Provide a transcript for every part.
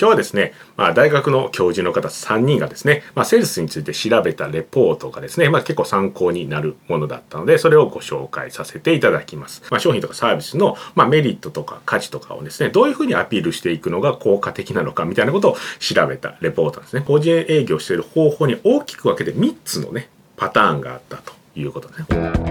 今日はですね、まあ、大学の教授の方3人がですね、まあ、セールスについて調べたレポートがですね、まあ、結構参考になるものだったので、それをご紹介させていただきます。まあ、商品とかサービスの、まあ、メリットとか価値とかをですね、どういうふうにアピールしていくのが効果的なのかみたいなことを調べたレポートですね。法人営業している方法に大きく分けて3つのね、パターンがあったということですね。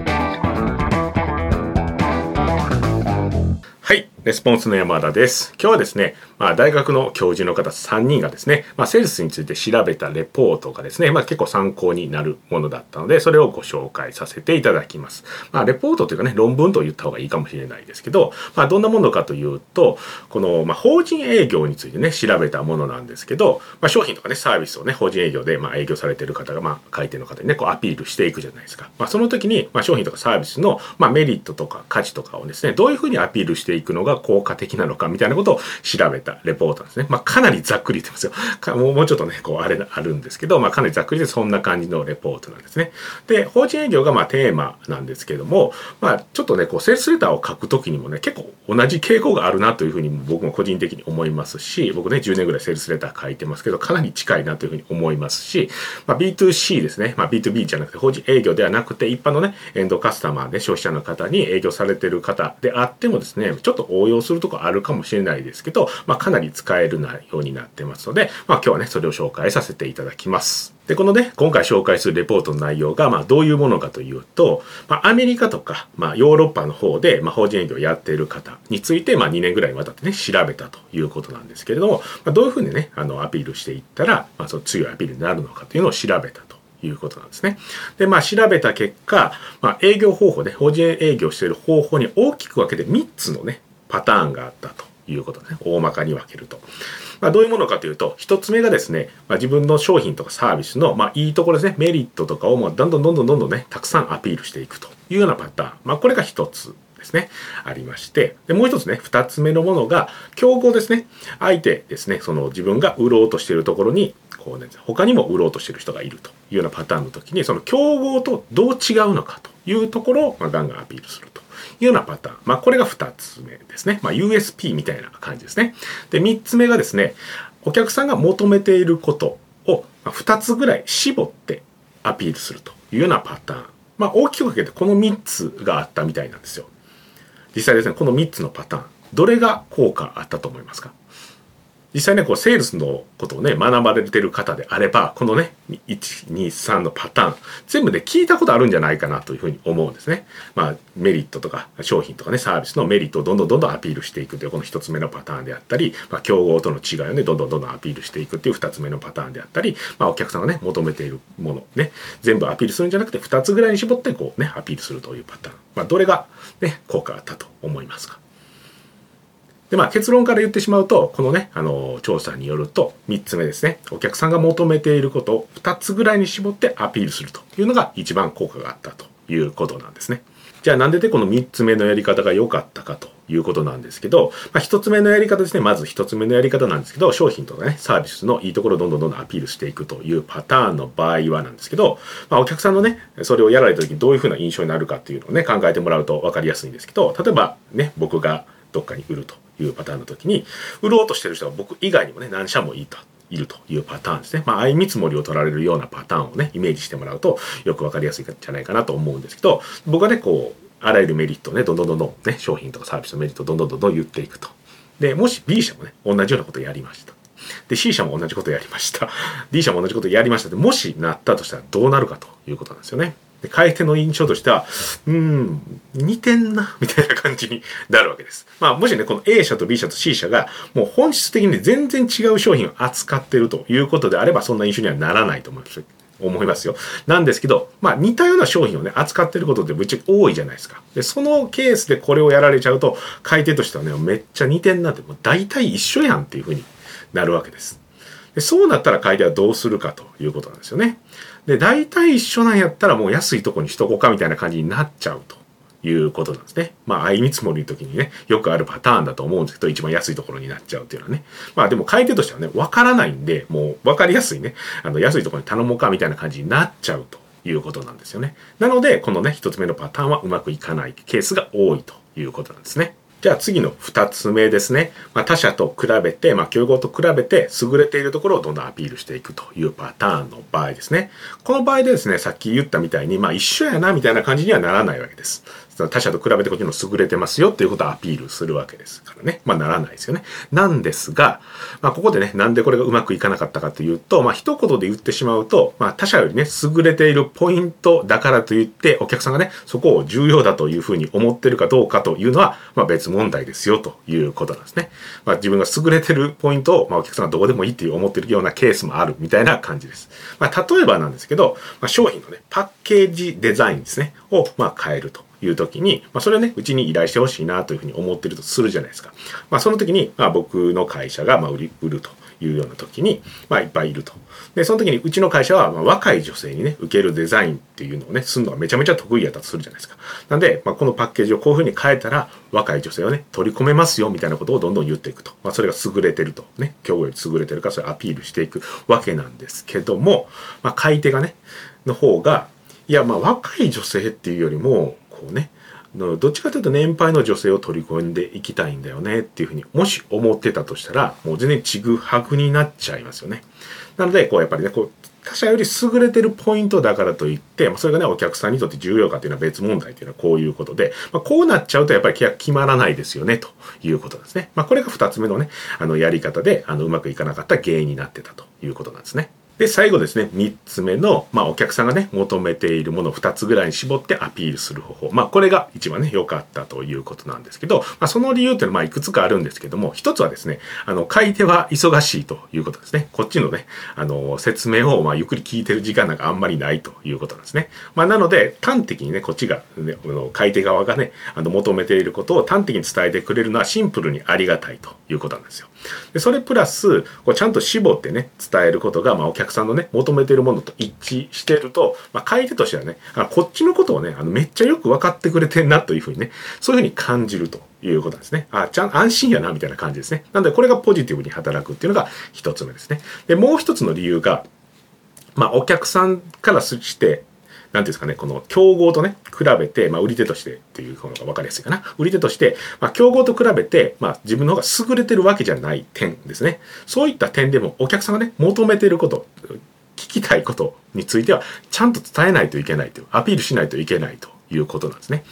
はい。レスポンスの山田です。今日はですね、まあ、大学の教授の方3人がですね、まあ、セールスについて調べたレポートがですね、まあ、結構参考になるものだったので、それをご紹介させていただきます。まあ、レポートというかね、論文と言った方がいいかもしれないですけど、まあ、どんなものかというと、この、まあ、法人営業についてね、調べたものなんですけど、まあ、商品とかね、サービスをね、法人営業で、まあ、営業されてる方が、まあ、買い手の方にね、こうアピールしていくじゃないですか。まあ、その時に、まあ、商品とかサービスの、まあ、メリットとか価値とかをですね、どういうふうにアピールしていくのが効果的なのかみたいなことを調べたレポートですね。まあ、かなりざっくり言ってますよ。もうもうちょっとね、こう、あれ、あるんですけど、まあ、かなりざっくりでそんな感じのレポートなんですね。で、法人営業がまあテーマなんですけども、まあ、ちょっとね、こう、セールスレターを書くときにもね、結構同じ傾向があるなというふうに僕も個人的に思いますし、僕ね、10年ぐらいセールスレター書いてますけど、かなり近いなというふうに思いますし、まあ、B2C ですね。まあ、B2B じゃなくて、法人営業ではなくて、一般のね、エンドカスタマーで、消費者の方に営業されてる方であってもですね、ちょっと応用するとこあるかもしれないですけど、ま、かなり使える内容になってますので、まあ、今日はね、それを紹介させていただきます。で、このね、今回紹介するレポートの内容が、まあ、どういうものかというと、まあ、アメリカとか、まあ、ヨーロッパの方で、まあ、法人営業をやっている方について、まあ、2年ぐらいにわたってね、調べたということなんですけれども、まあ、どういうふうにね、あの、アピールしていったら、まあ、その強いアピールになるのかというのを調べたと。いうことなんですね。で、まあ、調べた結果、まあ、営業方法で、法人営業している方法に大きく分けて3つのね、パターンがあったということね。大まかに分けると。まあ、どういうものかというと、一つ目がですね、まあ、自分の商品とかサービスの、まあ、いいところですね、メリットとかを、まあ、どんどんどんどんどんどんね、たくさんアピールしていくというようなパターン。まあ、これが一つですね、ありまして、で、もう一つね、二つ目のものが、競合ですね。相手ですね、その自分が売ろうとしているところに、こうね、他にも売ろうとしている人がいるというようなパターンの時に、その競合とどう違うのかというところを、まあ、ガンガンアピールすると。いうようなパターン。まあ、これが2つ目ですね。まあ、USP みたいな感じですね。で、3つ目がですね、お客さんが求めていることを2つぐらい絞ってアピールするというようなパターン。まあ、大きく分けてこの3つがあったみたいなんですよ。実際ですね、この3つのパターン。どれが効果あったと思いますか？実際ね、こう、セールスのことをね、学ばれてる方であれば、このね、1、2、3のパターン、全部、ね、聞いたことあるんじゃないかなというふうに思うんですね。まあ、メリットとか、商品とかね、サービスのメリットをどんどんどんどんアピールしていくという、この1つ目のパターンであったり、まあ、競合との違いをね、どんどんどんどんアピールしていくっていう2つ目のパターンであったり、まあ、お客さんがね、求めているもの、ね、全部アピールするんじゃなくて、2つぐらいに絞って、こうね、アピールするというパターン。まあ、どれが、ね、効果あったと思いますか？で、まあ結論から言ってしまうと、このね、あの、調査によると、3つ目ですね。お客さんが求めていることを2つぐらいに絞ってアピールするというのが一番効果があったということなんですね。じゃあなんででこの3つ目のやり方が良かったかということなんですけど、まあ、1つ目のやり方ですね。まず1つ目のやり方なんですけど、商品とかね、サービスのいいところをどんどんどんどんアピールしていくというパターンの場合はなんですけど、まあ、お客さんのね、それをやられた時にどういうふうな印象になるかっていうのをね、考えてもらうと分かりやすいんですけど、例えばね、僕がどっかに売るというパターンの時に、売ろうとしてる人は僕以外にもね、何社もいいと。いるというパターンですね。まあ、相見積もりを取られるようなパターンをね、イメージしてもらうと、よくわかりやすいんじゃないかなと思うんですけど、僕はね、こう、あらゆるメリットをね、どんどんどんどんね、商品とかサービスのメリットをどんどんどんどん言っていくと。で、もし B 社もね、同じようなことをやりました。で、C 社も同じことをやりました。D 社も同じことをやりましたで、もしなったとしたらどうなるかということなんですよね。で、買い手の印象としては、うん、似てんな、みたいな感じになるわけです。まあ、もしね、この A 社と B 社と C 社が、もう本質的に全然違う商品を扱ってるということであれば、そんな印象にはならないと思います。思いますよ。なんですけど、まあ似たような商品をね、扱ってることってぶっちゃけ多いじゃないですか。で、そのケースでこれをやられちゃうと、買い手としてはね、めっちゃ似てんなって、もう大体一緒やんっていうふうになるわけです。でそうなったら買い手はどうするかということなんですよね。で、大体一緒なんやったらもう安いとこにしとこうかみたいな感じになっちゃうということなんですね。まあ、相見積もりの時にね、よくあるパターンだと思うんですけど、一番安いところになっちゃうっていうのはね。まあでも買い手としてはね、わからないんで、もうわかりやすいね、あの、安いところに頼もうかみたいな感じになっちゃうということなんですよね。なので、このね、一つ目のパターンはうまくいかないケースが多いということなんですね。じゃあ次の2つ目ですね。まあ、他者と比べて、まあ、競合と比べて優れているところをどんどんアピールしていくというパターンの場合ですね。この場合でですね、さっき言ったみたいに、まあ一緒やなみたいな感じにはならないわけです。他者と比べてこっちの優れてますよっていうことをアピールするわけですからね。まあならないですよね。なんですが、まあここでね、なんでこれがうまくいかなかったかというと、まあ一言で言ってしまうと、まあ他者よりね、優れているポイントだからといって、お客さんがね、そこを重要だというふうに思ってるかどうかというのは、まあ別問題ですよということなんですね。まあ自分が優れてるポイントを、まあお客さんがどうでもいいっていう思ってるようなケースもあるみたいな感じです。まあ例えばなんですけど、まあ商品のね、パッケージデザインですね、をまあ変えると。いう時に、まあ、それをね、うちに依頼してほしいなというふうに思ってるとするじゃないですか。まあ、その時に、まあ、僕の会社が、まあ、売り、売るというような時に、まあ、いっぱいいると。で、その時に、うちの会社は、まあ、若い女性にね、受けるデザインっていうのをね、するのがめちゃめちゃ得意やったとするじゃないですか。なんで、まあ、このパッケージをこういうふうに変えたら、若い女性をね、取り込めますよ、みたいなことをどんどん言っていくと。まあ、それが優れてると。ね、競合より優れてるか、それアピールしていくわけなんですけども、まあ、買い手がね、の方が、いや、まあ、若い女性っていうよりも、こうね、どっちかというと年配の女性を取り込んでいきたいんだよねっていうふうにもし思ってたとしたらもう全然ちぐはぐになっちゃいますよね。なのでこうやっぱりねこう他社より優れてるポイントだからといって、まあ、それがねお客さんにとって重要かっていうのは別問題っていうのはこういうことで、まあ、こうなっちゃうとやっぱり契約決まらないですよねということですね。まあ、これが2つ目のねあのやり方であのうまくいかなかった原因になってたということなんですね。で、最後ですね、3つ目の、まあ、お客さんがね、求めているものを2つぐらいに絞ってアピールする方法。まあ、これが一番ね、良かったということなんですけど、まあ、その理由っていうのは、まあ、いくつかあるんですけども、1つはですね、あの、買い手は忙しいということですね。こっちのね、あの、説明を、まあ、ゆっくり聞いてる時間なんかあんまりないということなんですね。まあ、なので、端的にね、こっちが、ね、あの買い手側がね、あの、求めていることを端的に伝えてくれるのはシンプルにありがたいということなんですよ。でそれプラス、こうちゃんと絞ってね、伝えることが、まあ、お客さんのね、求めてるものと一致してると、まあ、買い手としてはね、あこっちのことをね、あのめっちゃよく分かってくれてんなというふうにね、そういうふうに感じるということなんですね。あ、ちゃん、安心やな、みたいな感じですね。なんで、これがポジティブに働くっていうのが一つ目ですね。で、もう一つの理由が、まあ、お客さんからして、なんていうんですかね、この競合とね、比べて、まあ、売り手としてっていうのが分かりやすいかな。売り手として、まあ、競合と比べて、まあ、自分の方が優れてるわけじゃない点ですね。そういった点でも、お客さんがね、求めてること、聞きたいことについては、ちゃんと伝えないといけないという、アピールしないといけないということなんですね。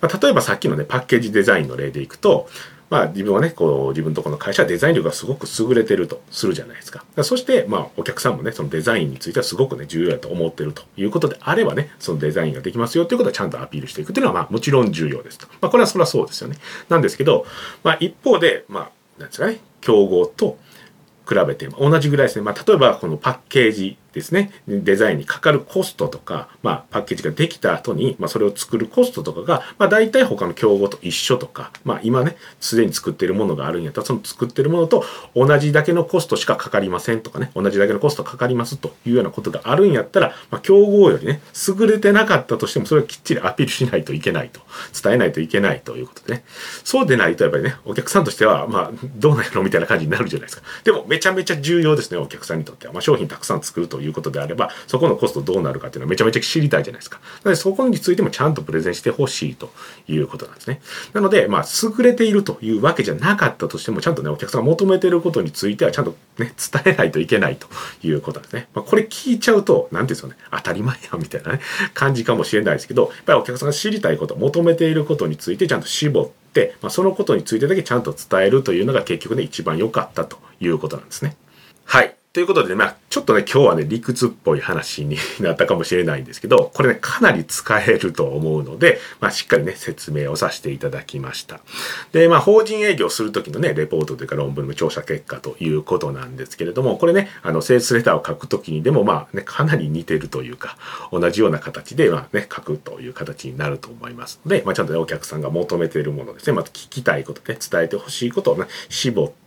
まあ、例えばさっきのね、パッケージデザインの例でいくと、まあ自分はね、こう自分とこの会社はデザイン力がすごく優れてるとするじゃないですか。そしてまあお客さんもね、そのデザインについてはすごくね、重要だと思ってるということであればね、そのデザインができますよということはちゃんとアピールしていくというのはまあもちろん重要ですと。まあこれはそれはそうですよね。なんですけど、まあ一方で、まあ、なんですかね、競合と比べて同じぐらいですね。まあ例えばこのパッケージですね、デザインにかかるコストとか、まあ、パッケージができた後に、まあ、それを作るコストとかが、まあ、大体他の競合と一緒とか、まあ、今ね、すでに作っているものがあるんやったら、その作ってるものと同じだけのコストしかかかりませんとかね、同じだけのコストかかりますというようなことがあるんやったら、まあ、競合よりね、優れてなかったとしても、それをきっちりアピールしないといけないと、伝えないといけないということでね。そうでないと、やっぱりね、お客さんとしては、まあ、どうなんやろみたいな感じになるじゃないですか。でも、めちゃめちゃ重要ですね、お客さんにとっては。まあ、商品たくさん作るといううことであれば、そこのコストどうなるかっていうのはめちゃめちゃ知りたいじゃないですか。なのでそこについてもちゃんとプレゼンしてほしいということなんですね。なので、まあ、優れているというわけじゃなかったとしても、ちゃんとね、お客さんが求めていることについてはちゃんとね、伝えないといけないということなんですね。まあ、これ聞いちゃうと、なんていうんですかね、当たり前やみたいなね、感じかもしれないですけど、やっぱりお客さんが知りたいこと、求めていることについてちゃんと絞って、まあ、そのことについてだけちゃんと伝えるというのが結局ね、一番良かったということなんですね。はい。ということで、まあ、ちょっとね、今日はね、理屈っぽい話になったかもしれないんですけど、これね、かなり使えると思うので、まあ、しっかりね、説明をさせていただきました。で、まあ、法人営業するときのね、レポートというか論文の調査結果ということなんですけれども、これね、あの、セールスレターを書くときにでも、まあ、ね、かなり似てるというか、同じような形で、まあね、書くという形になると思いますので、まあ、ちゃんとね、お客さんが求めているものですね、また聞きたいことね、伝えてほしいことをね、絞って、、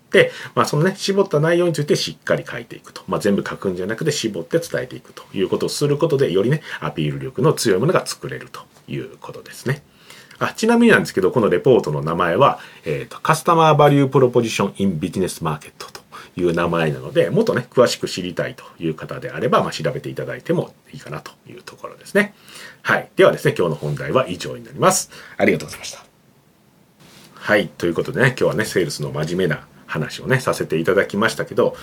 まあ、そのね、絞った内容についてしっかり書いていくと。まあ、全部書くんじゃなくて絞って伝えていくということをすることで、よりね、アピール力の強いものが作れるということですね。あちなみになんですけど、このレポートの名前は、えっ、ー、と、カスタマーバリュープロポジションインビジネスマーケットという名前なので、もっとね、詳しく知りたいという方であれば、まあ、調べていただいてもいいかなというところですね。はい。ではですね、今日の本題は以上になります。ありがとうございました。はいということでね今日はねセールスの真面目な話をねさせていただきましたけど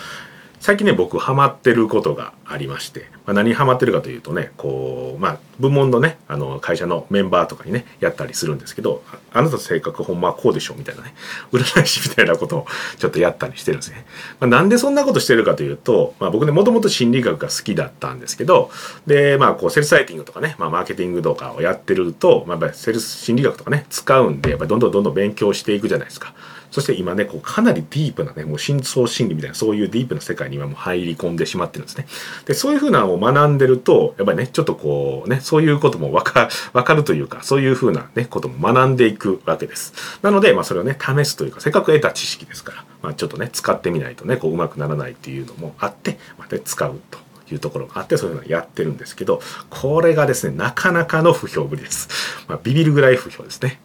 最近ね僕ハマってることがありまして、まあ、何ハマってるかというとねこうまあ部門のねあの会社のメンバーとかにねやったりするんですけどあなたの性格ほんまはこうでしょみたいなね占い師みたいなことを ちょっとやったりしてるんですね、まあ、なんでそんなことしてるかというと、まあ、僕ねもともと心理学が好きだったんですけどでまあこうセルスライティングとかね、まあ、マーケティングとかをやってると、まあ、やっぱりセルス心理学とかね使うんでやっぱりどんどんどんどん勉強していくじゃないですか。そして今ねこうかなりディープなねもう深層心理みたいなそういうディープな世界に今もう入り込んでしまってるんですね。でそういうふうなのを学んでるとやっぱりねちょっとこうねそういうこともわかわかるというかそういうふうなねことも学んでいくわけです。なのでまあそれをね試すというかせっかく得た知識ですからまあちょっとね使ってみないとねこううまくならないっていうのもあってまた使うと。いうところがあってそういうのをやってるんですけどこれがですねなかなかの不評ぶりです、まあ、ビビるぐらい不評ですね。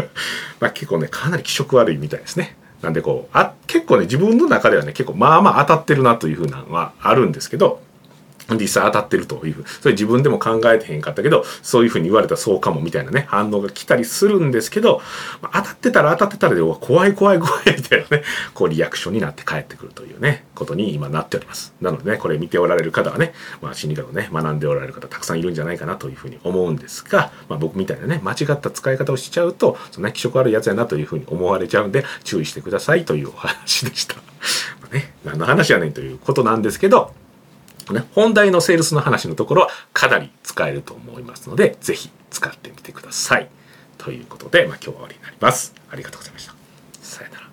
まあ結構ねかなり気色悪いみたいですね。なんでこうあ結構ね自分の中ではね結構まあまあ当たってるなというふうなのはあるんですけど実際当たってるといううそれ自分でも考えてへんかったけどそういうふうに言われたらそうかもみたいなね反応が来たりするんですけど、まあ、当たってたら当たってたらで怖い怖い怖いみたいなねこうリアクションになって帰ってくるというねことに今なっておりますなのでねこれ見ておられる方はね、まあ、心理学をね学んでおられる方たくさんいるんじゃないかなというふうに思うんですが、まあ、僕みたいなね間違った使い方をしちゃうとそのね気色悪いやつやなというふうに思われちゃうんで注意してくださいというお話でした。まあね、何の話やねんということなんですけどね、本題のセールスの話のところはかなり使えると思いますので、ぜひ使ってみてください。ということで、まあ、今日は終わりになります。ありがとうございました。さよなら。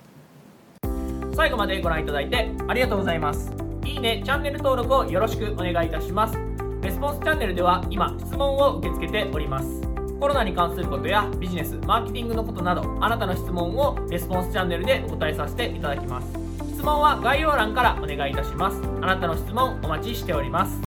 最後までご覧いただいてありがとうございます。いいね、チャンネル登録をよろしくお願いいたします。レスポンスチャンネルでは今、質問を受け付けております。コロナに関することやビジネス、マーケティングのことなど、あなたの質問をレスポンスチャンネルでお答えさせていただきます。問は概要欄からお願いいたします。あなたの質問お待ちしております。